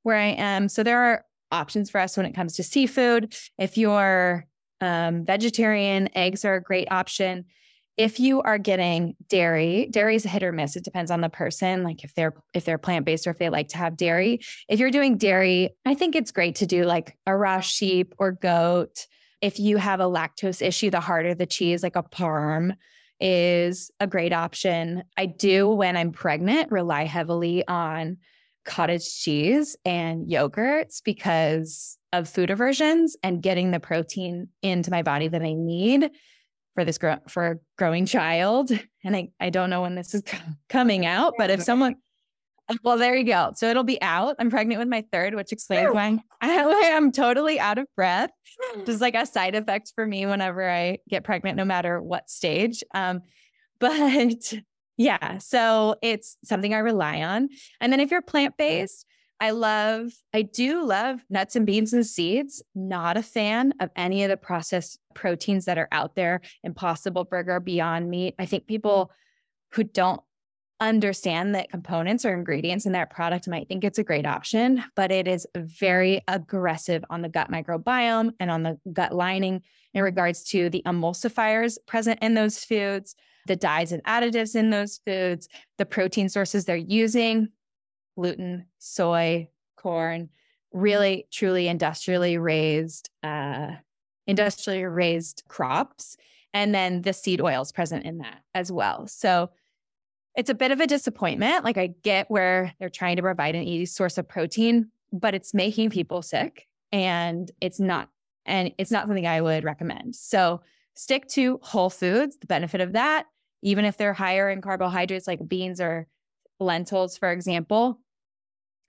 where I am. So there are options for us when it comes to seafood. If you're um, vegetarian, eggs are a great option. If you are getting dairy, dairy is a hit or miss. It depends on the person, like if they're if they're plant based or if they like to have dairy. If you're doing dairy, I think it's great to do like a raw sheep or goat. If you have a lactose issue, the harder the cheese, like a parm, is a great option. I do, mm-hmm. when I'm pregnant, rely heavily on cottage cheese and yogurts because of food aversions and getting the protein into my body that I need for this grow for a growing child. And I, I don't know when this is coming out, but if someone well, there you go. So it'll be out. I'm pregnant with my third, which explains why I am totally out of breath. Just like a side effect for me whenever I get pregnant, no matter what stage. Um, but yeah, so it's something I rely on. And then if you're plant based, I love, I do love nuts and beans and seeds. Not a fan of any of the processed proteins that are out there, Impossible Burger, Beyond Meat. I think people who don't understand that components or ingredients in that product might think it's a great option, but it is very aggressive on the gut microbiome and on the gut lining in regards to the emulsifiers present in those foods, the dyes and additives in those foods, the protein sources they're using. gluten, soy, corn, really truly industrially raised uh industrially raised crops and then the seed oils present in that as well. So it's a bit of a disappointment. Like I get where they're trying to provide an easy source of protein, but it's making people sick and it's not and it's not something I would recommend. So stick to whole foods. The benefit of that, even if they're higher in carbohydrates like beans or lentils for example,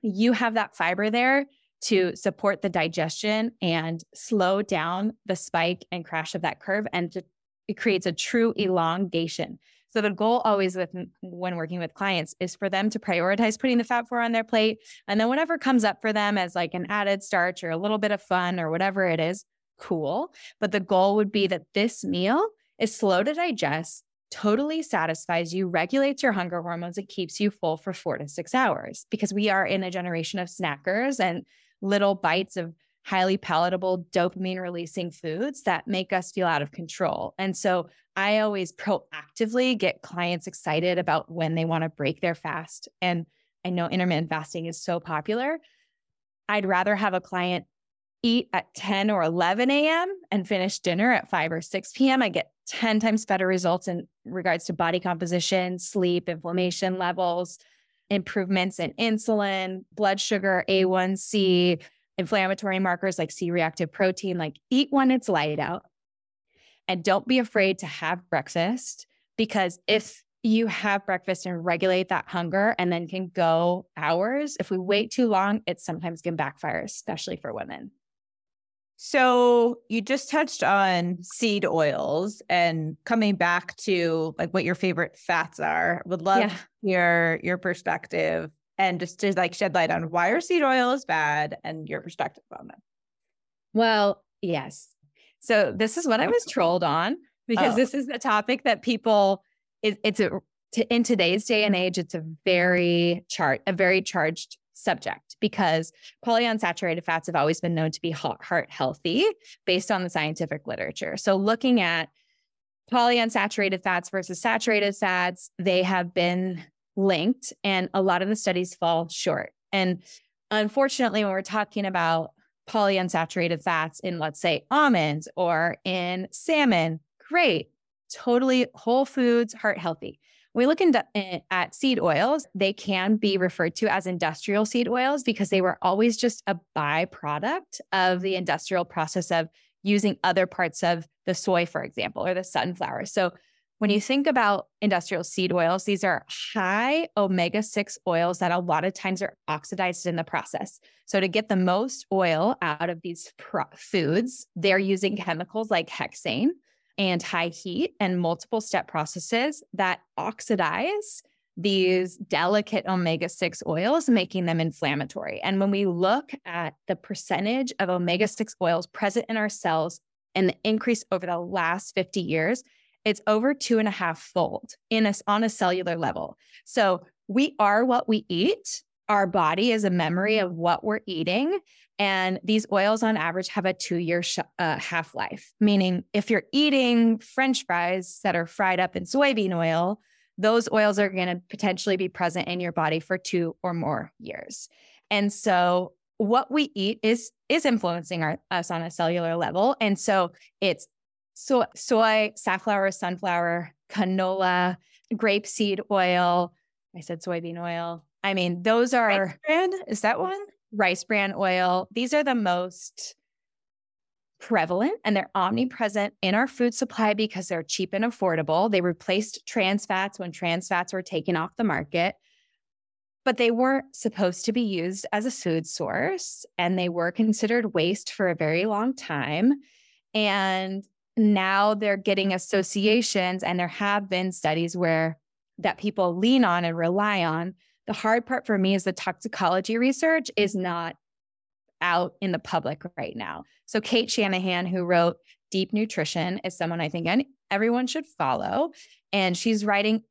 you have that fiber there to support the digestion and slow down the spike and crash of that curve and to, it creates a true elongation so the goal always with when working with clients is for them to prioritize putting the Fab Four on their plate. And then whatever comes up for them as like an added starch or a little bit of fun or whatever it is, cool. But the goal would be that this meal is slow to digest, totally satisfies you, regulates your hunger hormones, it keeps you full for four to six hours because we are in a generation of snackers and little bites of highly palatable dopamine releasing foods that make us feel out of control. And so I always proactively get clients excited about when they want to break their fast. And I know intermittent fasting is so popular. I'd rather have a client eat at 10 or 11 a.m. and finish dinner at 5 or 6 p.m. I get 10 times better results in regards to body composition, sleep, inflammation levels, improvements in insulin, blood sugar, A1C, inflammatory markers like C reactive protein. Like, eat when it's light out and don't be afraid to have breakfast because if you have breakfast and regulate that hunger and then can go hours, if we wait too long, it sometimes can backfire, especially for women. So you just touched on seed oils and coming back to like what your favorite fats are. Would love yeah. your your perspective and just to like shed light on why are seed is bad and your perspective on them. Well, yes. So this is what I was trolled on because oh. this is the topic that people it, it's a in today's day and age it's a very chart a very charged subject because polyunsaturated fats have always been known to be heart healthy based on the scientific literature. So looking at polyunsaturated fats versus saturated fats, they have been linked and a lot of the studies fall short. And unfortunately when we're talking about polyunsaturated fats in, let's say, almonds or in salmon, great, totally whole foods, heart healthy. We look eh, at seed oils, they can be referred to as industrial seed oils because they were always just a byproduct of the industrial process of using other parts of the soy, for example, or the sunflower. So when you think about industrial seed oils, these are high omega 6 oils that a lot of times are oxidized in the process. So, to get the most oil out of these pro- foods, they're using chemicals like hexane and high heat and multiple step processes that oxidize these delicate omega 6 oils, making them inflammatory. And when we look at the percentage of omega 6 oils present in our cells and the increase over the last 50 years, it's over two and a half fold in a, on a cellular level. So we are what we eat. Our body is a memory of what we're eating. And these oils on average have a two year sh- uh, half life, meaning if you're eating French fries that are fried up in soybean oil, those oils are going to potentially be present in your body for two or more years. And so what we eat is is influencing our, us on a cellular level. And so it's so, soy, safflower, sunflower, canola, grapeseed oil. I said soybean oil. I mean, those are rice bran. Is that one? Rice bran oil. These are the most prevalent and they're omnipresent in our food supply because they're cheap and affordable. They replaced trans fats when trans fats were taken off the market, but they weren't supposed to be used as a food source and they were considered waste for a very long time. And now they're getting mm-hmm. associations and there have been studies where that people lean on and rely on. The hard part for me is the toxicology research is mm-hmm. not out in the public right now. So Cate Shanahan who wrote deep nutrition is someone i think everyone should follow. And she's writing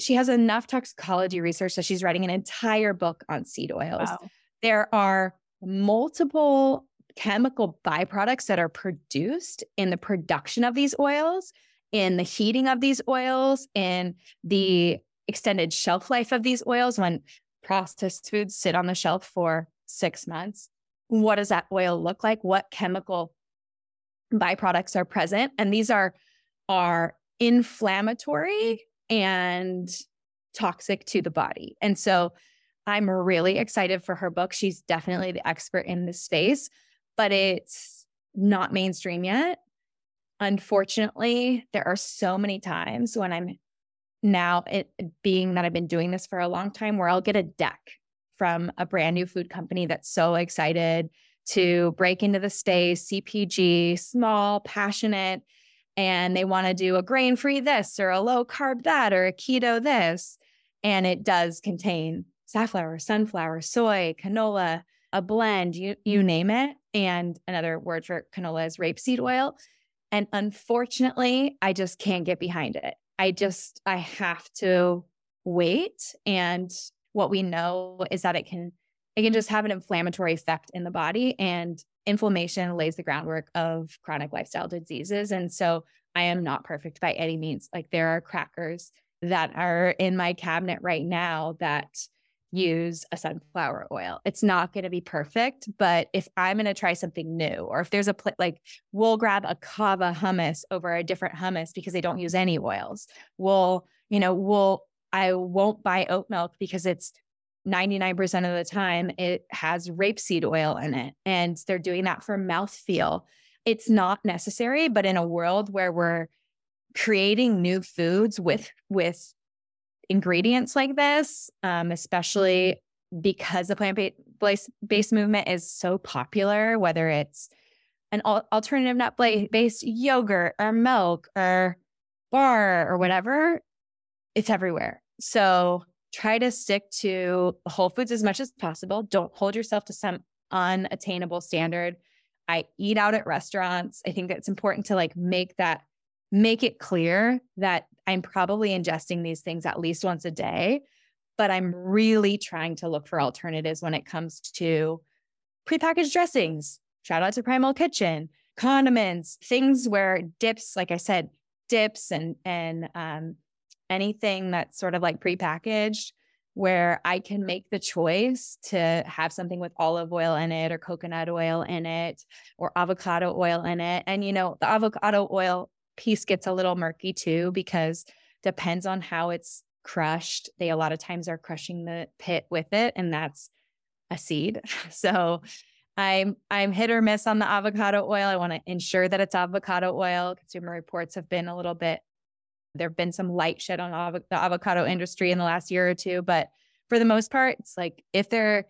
she has enough toxicology research that she's writing an entire book on seed oils. Wow. there are multiple chemical byproducts that are produced in the production of these oils, in the heating of these oils, in the extended shelf life of these oils when processed foods sit on the shelf for six months. What does that oil look like? What chemical byproducts are present? And these are are inflammatory and toxic to the body. And so I'm really excited for her book. She's definitely the expert in this space, but it's not mainstream yet. Unfortunately, there are so many times when I'm now, it, being that I've been doing this for a long time, where I'll get a deck from a brand new food company that's so excited to break into the space, CPG, small, passionate, and they want to do a grain free this or a low carb that or a keto this. And it does contain safflower, sunflower, soy, canola, a blend, you, you mm-hmm. name it. And another word for canola is rapeseed oil. And unfortunately, I just can't get behind it. I just, I have to wait. And what we know is that it can, it can just have an inflammatory effect in the body and inflammation lays the groundwork of chronic lifestyle diseases. And so I am not perfect by any means. Like there are crackers that are in my cabinet right now that use a sunflower oil. It's not going to be perfect, but if I'm going to try something new, or if there's a pl- like, we'll grab a Cava hummus over a different hummus because they don't use any oils. We'll, you know, we'll, I won't buy oat milk because it's 99% of the time it has rapeseed oil in it. And they're doing that for mouthfeel. It's not necessary, but in a world where we're creating new foods with with ingredients like this, um, especially because the plant based movement is so popular, whether it's an alternative nut based yogurt or milk or bar or whatever, it's everywhere. So try to stick to whole foods as much as possible. Don't hold yourself to some unattainable standard. I eat out at restaurants. I think it's important to like make that make it clear that I'm probably ingesting these things at least once a day, but I'm really trying to look for alternatives when it comes to prepackaged dressings. Shout out to Primal Kitchen, condiments, things where dips, like I said, dips and and um, anything that's sort of like prepackaged where I can make the choice to have something with olive oil in it or coconut oil in it or avocado oil in it. And, you know, the avocado oil piece gets a little murky too because depends on how it's crushed. They a lot of times are crushing the pit with it, and that's a seed. So I'm I'm hit or miss on the avocado oil. I want to ensure that it's avocado oil. Consumer reports have been a little bit. There have been some light shed on av- the avocado industry in the last year or two, but for the most part, it's like if there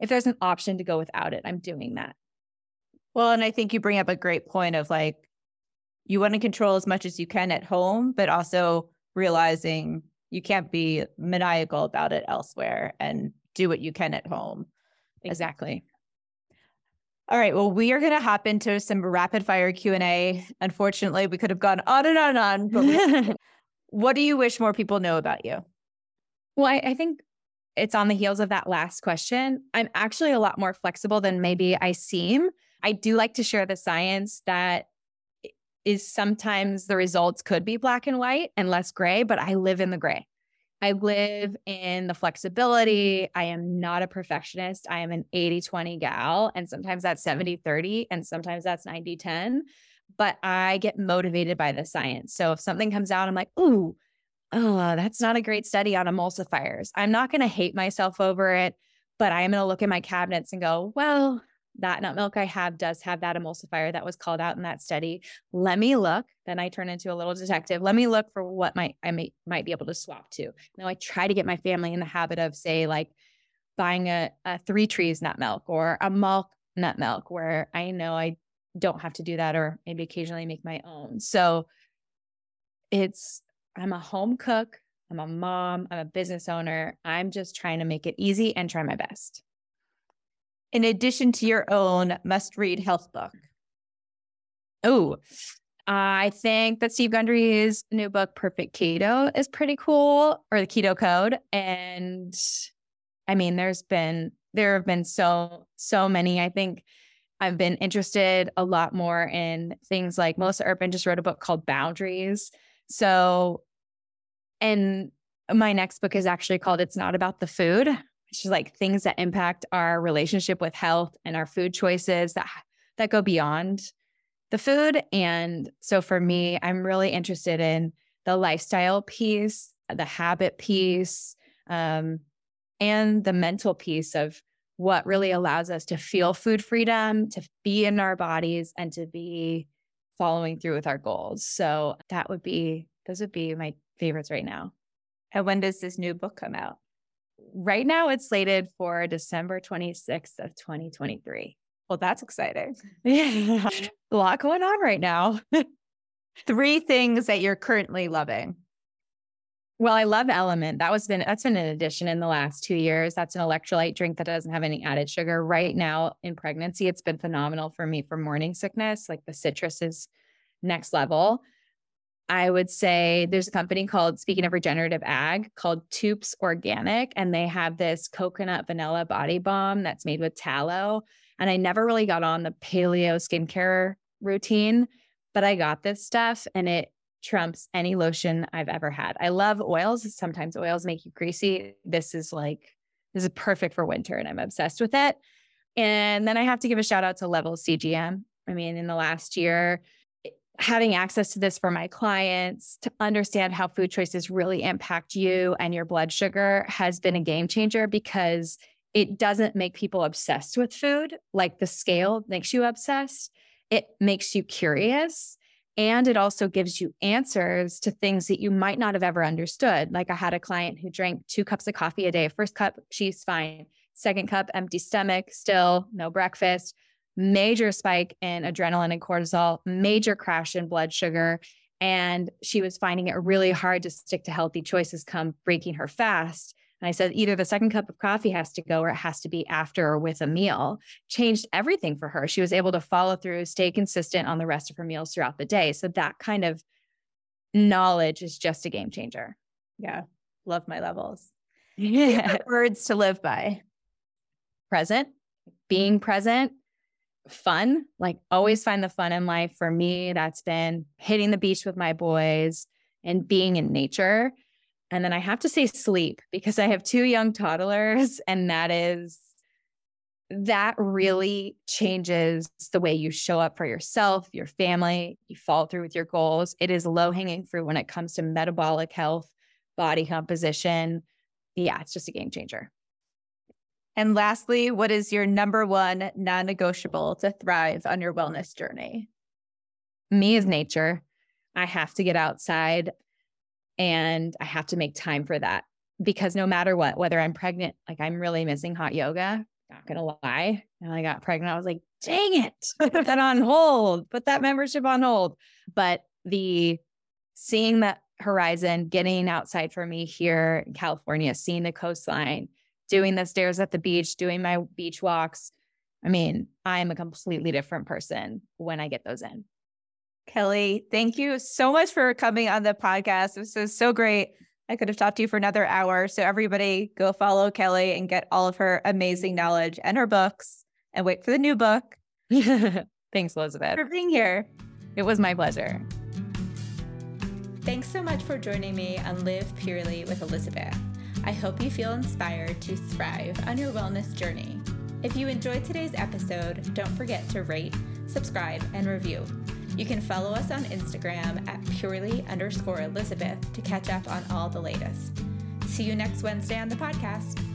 if there's an option to go without it, I'm doing that. Well, and I think you bring up a great point of like you want to control as much as you can at home, but also realizing you can't be maniacal about it elsewhere and do what you can at home. Exactly. All right. Well, we are going to hop into some rapid fire Q and A. Unfortunately, we could have gone on and on and on. But we, what do you wish more people know about you? Well, I, I think it's on the heels of that last question. I'm actually a lot more flexible than maybe I seem. I do like to share the science that is sometimes the results could be black and white and less gray, but I live in the gray. I live in the flexibility. I am not a perfectionist. I am an 80 20 gal. And sometimes that's mm-hmm. 70 30, and sometimes that's 90 10. But I get motivated by the science. So if something comes out, I'm like, ooh, oh, that's not a great study on emulsifiers. I'm not going to hate myself over it, but I am going to look at my cabinets and go, well, that nut milk I have does have that emulsifier that was called out in that study. Let me look. Then I turn into a little detective. Let me look for what might I may, might be able to swap to. Now I try to get my family in the habit of say like buying a, a three trees nut milk or a Malk nut milk where I know I don't have to do that or maybe occasionally make my own. So it's I'm a home cook, I'm a mom, I'm a business owner. I'm just trying to make it easy and try my best in addition to your own must read health book? Oh, I think that Steve Gundry's new book, Perfect Keto, is pretty cool, or the Keto Code. And I mean, there's been, there have been so, so many. I think I've been interested a lot more in things like Melissa Urban just wrote a book called Boundaries. So, and my next book is actually called It's Not About the Food, is like things that impact our relationship with health and our food choices that that go beyond the food. And so for me, I'm really interested in the lifestyle piece, the habit piece, um, and the mental piece of what really allows us to feel food freedom, to be in our bodies, and to be following through with our goals. So that would be, those would be my favorites right now. And when does this new book come out? Right now, it's slated for December 26th of 2023. Well, that's exciting. Yeah. A lot going on right now. Three things that you're currently loving. Well, I love LMNT. That was been that's been an addition in the last two years. That's an electrolyte drink that doesn't have any added sugar. Right now in pregnancy, it's been phenomenal for me for morning sickness. Like the citrus is next level. I would say there's a company called, speaking of regenerative ag, called Toups Organic, and they have this coconut vanilla body balm that's made with tallow. And I never really got on the paleo skincare routine, but I got this stuff and it trumps any lotion I've ever had. I love oils. Sometimes oils make you greasy. This is like, this is perfect for winter and I'm obsessed with it. And then I have to give a shout out to Level CGM. I mean, in the last year, having access to this for my clients to understand how food choices really impact you and your blood sugar has been a game changer because it doesn't make people obsessed with food like the scale makes you obsessed. It makes you curious. And it also gives you answers to things that you might not have ever understood. Like I had a client who drank two cups of coffee a day. First cup, she's fine. Second cup, empty stomach, still no breakfast. Major spike in adrenaline and cortisol, major crash in blood sugar. And she was finding it really hard to stick to healthy choices come breaking her fast. And I said, either the second cup of coffee has to go or it has to be after or with a meal. Changed everything for her. She was able to follow through, stay consistent on the rest of her meals throughout the day. So that kind of knowledge is just a game changer. Yeah. Love my levels. Yeah. Words to live by present, being present, fun, like always find the fun in life. For me, that's been hitting the beach with my boys and being in nature and then I have to say sleep because I have two young toddlers, and that is that really changes the way you show up for yourself, your family, you follow through with your goals. It is low hanging fruit when it comes to metabolic health, body composition. Yeah, it's just a game changer. And lastly, what is your number one non negotiable to thrive on your wellness journey? Me is nature. I have to get outside. And I have to make time for that because no matter what, whether I'm pregnant, like I'm really missing hot yoga, not gonna lie. And I got pregnant, I was like, dang it, put that on hold, put that membership on hold. But the seeing that horizon, getting outside for me here in California, seeing the coastline, doing the stairs at the beach, doing my beach walks. I mean, I'm a completely different person when I get those in. Kelly, thank you so much for coming on the podcast. This was so great. I could have talked to you for another hour. So, everybody, go follow Kelly and get all of her amazing knowledge and her books and wait for the new book. Thanks, Elizabeth. For being here. It was my pleasure. Thanks so much for joining me on Live Purely with Elizabeth. I hope you feel inspired to thrive on your wellness journey. If you enjoyed today's episode, don't forget to rate, subscribe, and review. You can follow us on Instagram at purely underscore Elizabeth to catch up on all the latest. See you next Wednesday on the podcast.